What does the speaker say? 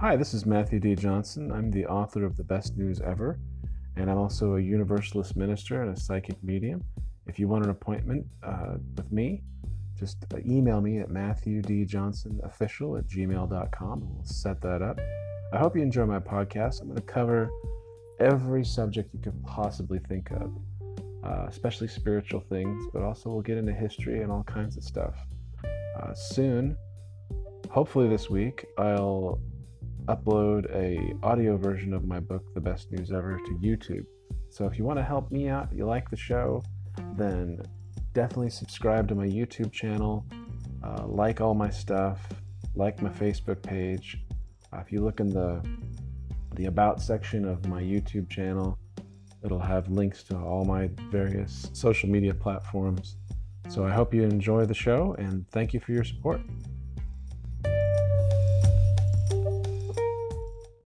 Hi, this is Matthew D. Johnson. I'm the author of The Best News Ever, and I'm also a Universalist minister and a psychic medium. If you want an appointment uh, with me, just uh, email me at matthewdjohnsonofficial at gmail.com and we'll set that up. I hope you enjoy my podcast. I'm going to cover every subject you could possibly think of, uh, especially spiritual things, but also we'll get into history and all kinds of stuff. Uh, soon, hopefully this week, I'll upload a audio version of my book, The Best News Ever, to YouTube. So if you want to help me out, you like the show, then definitely subscribe to my YouTube channel, uh, like all my stuff, like my Facebook page. Uh, if you look in the the about section of my YouTube channel, it'll have links to all my various social media platforms. So I hope you enjoy the show and thank you for your support.